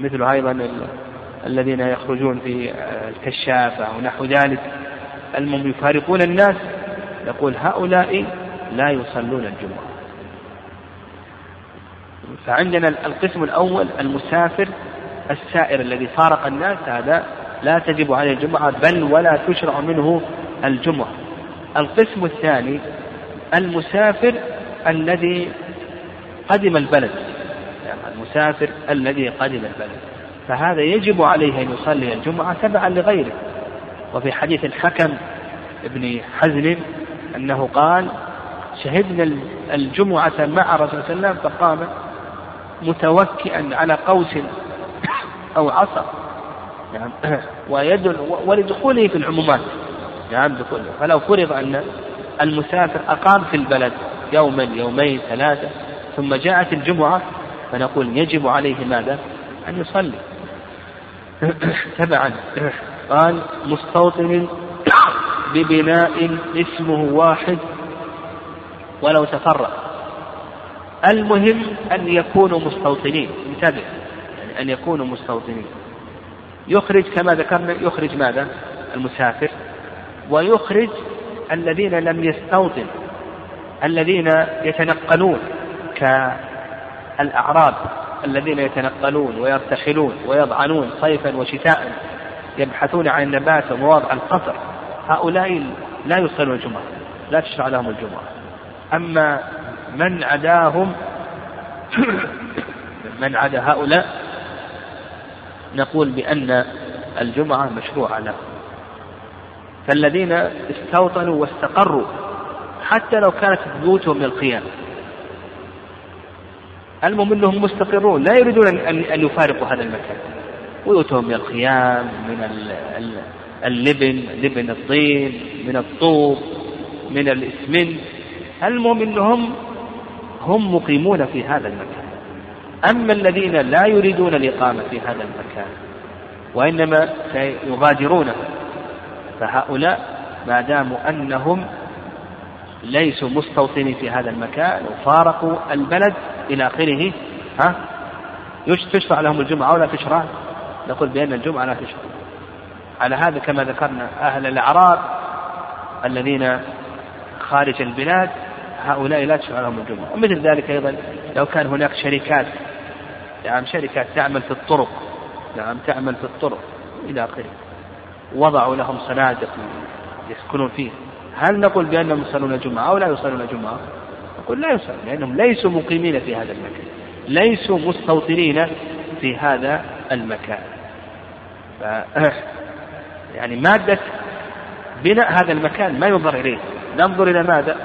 مثل أيضا الذين يخرجون في الكشافة ونحو ذلك المهم يفارقون الناس يقول هؤلاء لا يصلون الجمعة. فعندنا القسم الأول المسافر السائر الذي فارق الناس هذا لا تجب عليه الجمعة بل ولا تشرع منه الجمعة. القسم الثاني المسافر الذي قدم البلد. يعني المسافر الذي قدم البلد. فهذا يجب عليه أن يصلي الجمعة تبعا لغيره. وفي حديث الحكم ابن حزن أنه قال شهدنا الجمعة مع الرسول صلى الله عليه وسلم فقام متوكئا على قوس أو عصا. نعم. (clears throat) ويدل ولدخوله في العمومات. نعم دخوله. فلو فرض أن المسافر أقام في البلد يوما يومين ثلاثة ثم جاءت الجمعة فنقول يجب عليه ماذا؟ أن يصلي. (coughs) تبعا. قال مستوطن ببناء اسمه واحد ولو تفرق. المهم أن يكونوا مستوطنين. انتبه. يعني أن يكونوا مستوطنين. يخرج كما ذكرنا يخرج ماذا؟ المسافر. ويخرج الذين لم يستوطن الذين يتنقلون كالأعراب. الذين يتنقلون ويرتحلون ويضعنون صيفا وشتاء يبحثون عن النبات ومواضع القطر. هؤلاء لا يصلون الجمعة لا تشرع لهم الجمعة. أما من عداهم (coughs) من عدا هؤلاء نقول بأن الجمعة مشروعة لهم. فالذين استوطنوا واستقروا حتى لو كانت بيوتهم للقيام. المهم إنهم مستقرون لا يريدون ان يفارقوا هذا المكان. بيوتهم للقيام من اللبن لبن الطين من الطوب من الإسمنت. المهم إنهم هم مقيمون في هذا المكان. أما الذين لا يريدون الإقامة في هذا المكان وإنما سيغادرونه فهؤلاء ما داموا أنهم ليسوا مستوطنين في هذا المكان وفارقوا البلد إلى آخره ها؟ تشرع لهم الجمعة أو لا تشرع؟ نقول بأن الجمعة لا تشرع. على هذا كما ذكرنا أهل الأعراب الذين خارج البلاد هؤلاء لا تشرع لهم الجمعة. ومثل ذلك أيضا لو كان هناك شركات نعم شركات تعمل في الطرق نعم تعمل في الطرق إلى آخره. وضعوا لهم صنادق يسكنون فيها هل نقول بأنهم يصلون الجمعة أو لا يصلون الجمعة؟ نقول لا يصلون لأنهم ليسوا مقيمين في هذا المكان ليسوا مستوطنين في هذا المكان. ف (laughs) يعني مادة بناء هذا المكان ما ينظر إليه. ننظر إلى ماذا؟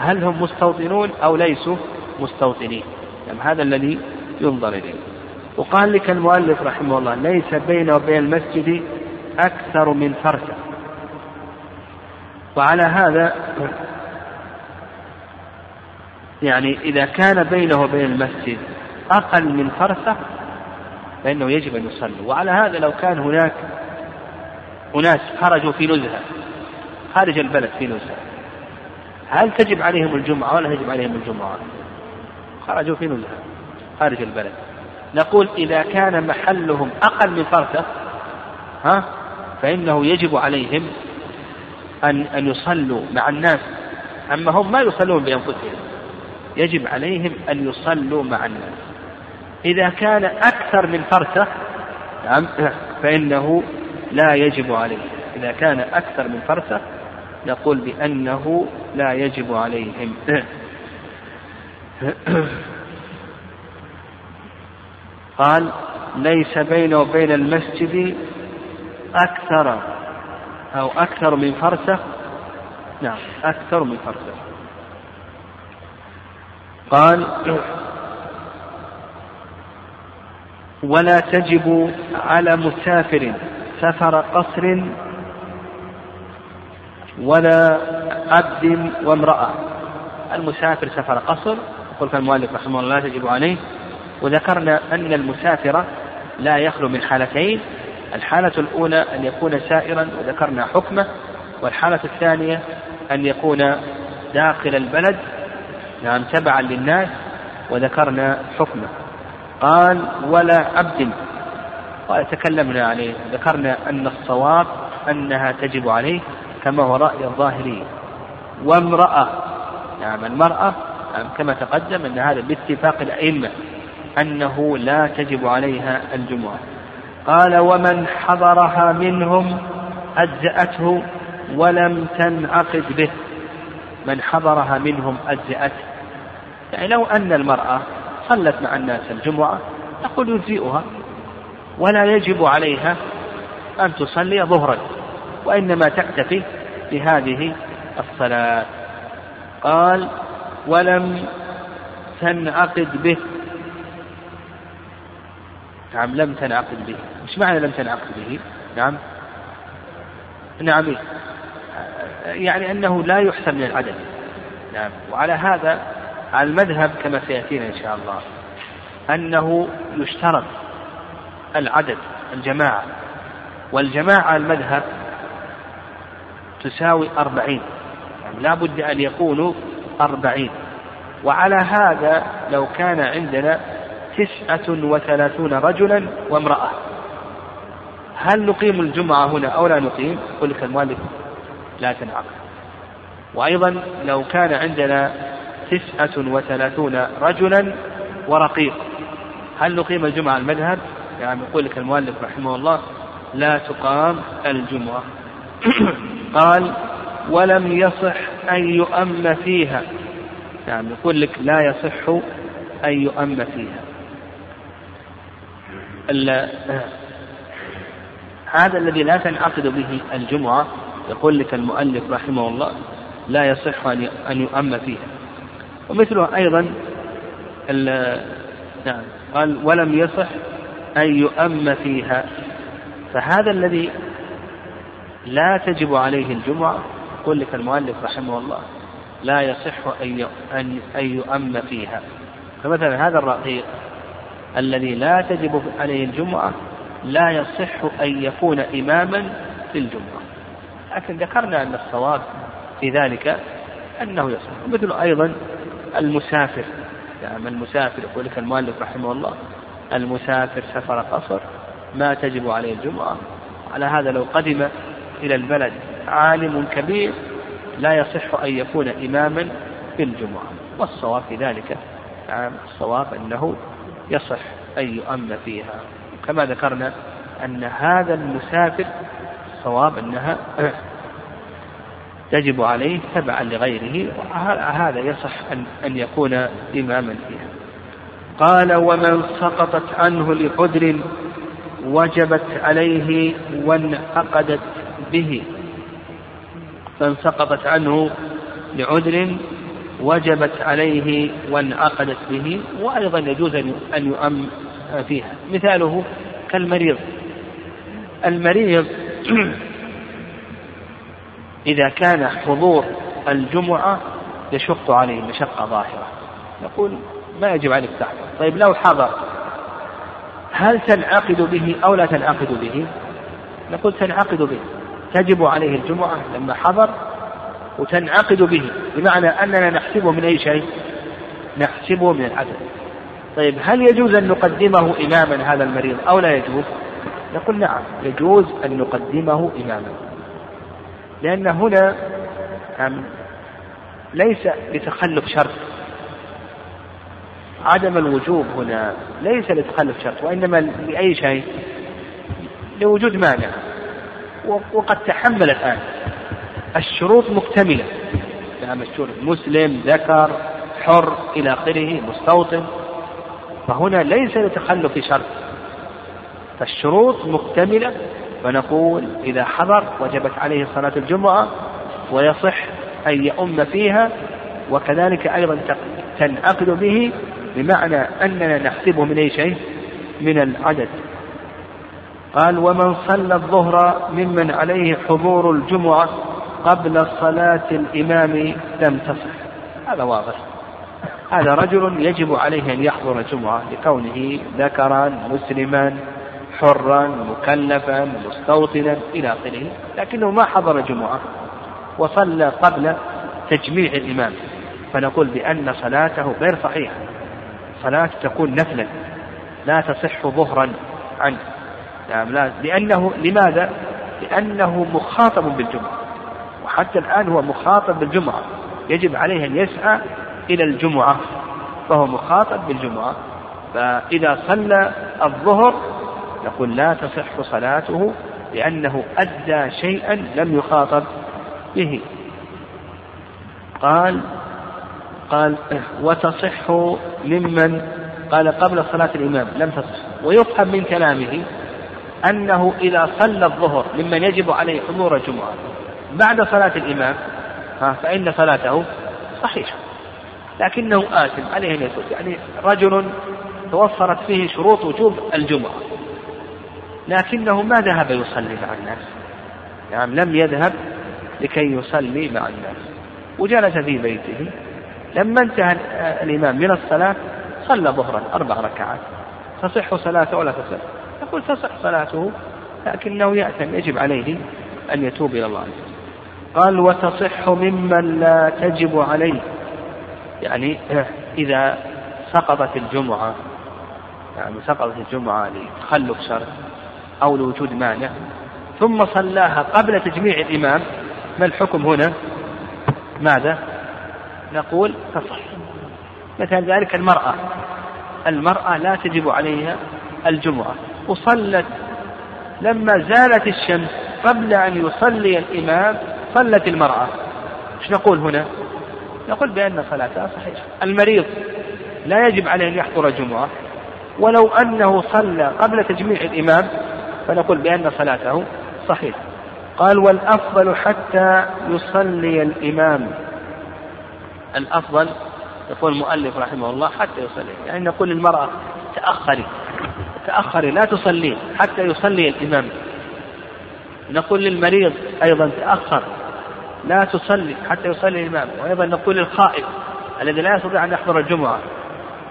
هل هم مستوطنون أو ليسوا مستوطنين؟ يعني هذا الذي ينظر إليه. وقال لك المؤلف رحمه الله ليس بينه وبين المسجد أكثر من فرسة. وعلى هذا يعني إذا كان بينه وبين المسجد أقل من فرسة فإنه يجب أن يصلي. وعلى هذا لو كان هناك أناس خرجوا في نزهة خارج البلد في نزهة هل تجب عليهم الجمعة ولا تجب عليهم الجمعة؟ خرجوا في نزهة خارج البلد. نقول إذا كان محلهم أقل من فرسة ها فإنه يجب عليهم أن أن يصلوا مع الناس. أما هم ما يصلون بأنفسهم. يجب عليهم أن يصلوا مع الناس إذا كان أكثر من فرسة نعم فإنه لا يجب عليه. إذا كان أكثر من فرسة نقول بأنه لا يجب عليهم. قال ليس بينه وبين المسجد أكثر أو أكثر من فرسة نعم أكثر من فرسة قال ولا تجب على مسافر سفر قصر ولا عبد وامرأة. المسافر سفر قصر يقول المؤلف رحمه الله لا تجب عليه. وذكرنا أن المسافر لا يخلو من حالتين الحالة الأولى أن يكون سائرا وذكرنا حكمه والحالة الثانية أن يكون داخل البلد نعم تبعا للناس وذكرنا حكمه. قال ولا عبد. قال تكلمنا عليه ذكرنا أن الصواب أنها تجب عليه كما هو رأي الظاهرية وامرأة نعم المرأة نعم كما تقدم أن هذا باتفاق الأئمة أنه لا تجب عليها الجمعة. قال ومن حضرها منهم أجزأته ولم تنعقد به. من حضرها منهم أجزأته يعني لو أن المرأة صلت مع الناس الجمعة نقول يجزئها ولا يجب عليها أن تصلي ظهرا وإنما تكتفي بهذه الصلاة. قال ولم تنعقد به. نعم لم تنعقد به. إيش معنى لم تنعقد به؟ نعم. نعم يعني أنه لا يحسب من العدد نعم وعلى هذا المذهب كما سيأتينا إن شاء الله أنه يشترط العدد الجماعة. والجماعة المذهب تساوي أربعين يعني لا بد أن يكونوا أربعين. وعلى هذا لو كان عندنا تسعة وثلاثون رجلا وامرأة. هل نقيم الجمعة هنا أو لا نقيم؟ يقول لك المؤلف لا تنعقد. وأيضا لو كان عندنا تسعة وثلاثون رجلا ورقيق. هل نقيم الجمعة المذهب؟ يعني يقول لك المؤلف رحمه الله لا تقام الجمعة. (clears throat) قال ولم يصح أن يؤم فيها. يعني يقول لك لا يصح أن يؤم فيها. (clears throat) هذا الذي لا تنعقد به الجمعة يقول لك المؤلف رحمه الله لا يصح أن يؤم فيها. ومثله أيضا نعم قال ولم يصح أن يؤم فيها. فهذا الذي لا تجب عليه الجمعة يقول لك المؤلف رحمه الله لا يصح أن أن يؤم فيها. فمثلا هذا الرقيق الذي لا تجب عليه الجمعة لا يصح أن يكون إماما في الجمعة لكن ذكرنا أن الصواب في ذلك أنه يصح. مثل أيضا المسافر. يعني المسافر يقول لك المؤلف رحمه الله المسافر سفر قصر ما تجب عليه الجمعة. على هذا لو قدم إلى البلد عالم كبير لا يصح أن يكون إماما في الجمعة. والصواب في ذلك نعم الصواب أنه يصح أن يؤم فيها. كما ذكرنا أن هذا المسافر الصواب أنها تجب عليه تبعا لغيره وهذا يصح أن أن يكون إماما فيها. قال ومن سقطت عنه لعذر وجبت عليه وانعقدت به. من سقطت عنه لعذر وجبت عليه وانعقدت به وأيضا يجوز أن يؤم فيها. مثاله كالمريض. المريض إذا كان حضور الجمعة يشق عليه مشقة ظاهرة. يقول ما يجب عليك تحضر. طيب لو حضر هل تنعقد به أو لا تنعقد به؟ نقول تنعقد به. تجب عليه الجمعة لما حضر وتنعقد به بمعنى أننا نحسبه من أي شيء؟ نحسبه من العدد. طيب هل يجوز أن نقدمه إماما هذا المريض أو لا يجوز؟ نقول نعم يجوز أن نقدمه إماما. لأن هنا ليس لتخلف شرط. عدم الوجوب هنا ليس لتخلف شرط وإنما لأي شيء؟ لوجود مانع. وقد تحمل الآن. الشروط مكتملة. نعم الشروط مسلم ذكر حر إلى آخره مستوطن. فهنا ليس لتخلف شرط. فالشروط مكتملة. فنقول إذا حضر وجبت عليه صلاة الجمعة ويصح أن يؤم فيها وكذلك أيضا تنعقد به بمعنى أننا نحسبه من أي شيء؟ من العدد. قال ومن صلى الظهر ممن عليه حضور الجمعة قبل صلاة الإمام لم تصح. هذا واضح. هذا رجل يجب عليه أن يحضر الجمعة لكونه ذكرا مسلما حرا مكلفا مستوطنا إلى آخره. لكنه ما حضر الجمعة وصلى قبل تجميع الإمام. فنقول بأن صلاته غير صحيحة. صلاة تكون نفلا لا تصح ظهرا عنه. نعم لا لأنه لماذا؟ لأنه مخاطب بالجمعة. وحتى الآن هو مخاطب بالجمعة. يجب عليه أن يسعى إلى الجمعة فهو مخاطب بالجمعة. فإذا صلى الظهر نقول لا تصح صلاته لأنه أدى شيئا لم يخاطب به. قال قال وتصح ممن قال قبل صلاة الإمام لم تصح. ويفهم من كلامه أنه إذا صلى الظهر ممن يجب عليه حضور الجمعة بعد صلاة الإمام فإن صلاته صحيحة. لكنه آثم عليه أن يعني رجل توفرت فيه شروط وجوب الجمعة. لكنه ما ذهب يصلي مع الناس. نعم لم يذهب لكي يصلي مع الناس. وجلس في بيته. لما انتهى الإمام من الصلاة صلى ظهرا أربع ركعات. تصح صلاته ولا تصح؟ يقول تصح صلاته لكنه يأثم يجب عليه أن يتوب إلى الله قال وتصح ممن لا تجب عليه. يعني (clears throat) إذا سقطت الجمعة يعني سقطت الجمعة لتخلف شرط أو لوجود مانع. ثم صلاها قبل تجميع الإمام. ما الحكم هنا؟ ماذا؟ نقول تصح مثل ذلك المرأة. المرأة لا تجب عليها الجمعة. وصلت. لما زالت الشمس قبل أن يصلي الإمام صلت المرأة. إيش نقول هنا؟ نقول بأن صلاتها صحيحة. المريض لا يجب عليه أن يحضر الجمعة ولو أنه صلى قبل تجميع الإمام فنقول بأن صلاته صحيحة. قال والأفضل حتى يصلي الإمام. الأفضل يقول المؤلف رحمه الله حتى يصلي. يعني نقول للمرأة تأخري تأخري لا تصلي حتى يصلي الإمام. نقول للمريض أيضا تأخر لا تصلي حتى يصلي الإمام. وأيضا نقول للخائف الذي لا يستطيع أن يحضر الجمعة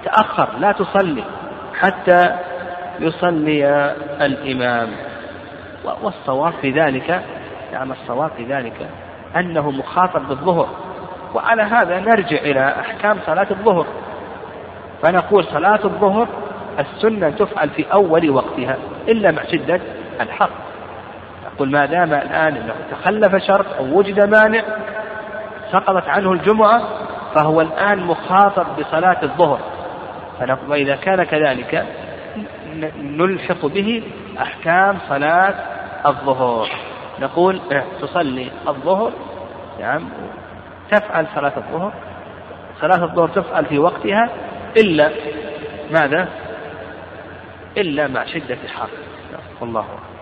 تأخر لا تصلي حتى يصلي الإمام. والصواب في ذلك نعم الصواب في ذلك أنه مخاطب بالظهر. وعلى هذا نرجع إلى أحكام صلاة الظهر. فنقول صلاة الظهر السنة تفعل في أول وقتها إلا مع شدة الحر. نقول ما دام الآن أنه تخلف شرط أو وجد مانع سقطت عنه الجمعة فهو الآن مخاطب بصلاة الظهر. وإذا كان كذلك نلحق به أحكام صلاة الظهر. نقول إيه، تصلي الظهر نعم تفعل صلاة الظهر. صلاة الظهر تفعل في وقتها إلا ماذا؟ إلا مع شدة الحر والله أعلم.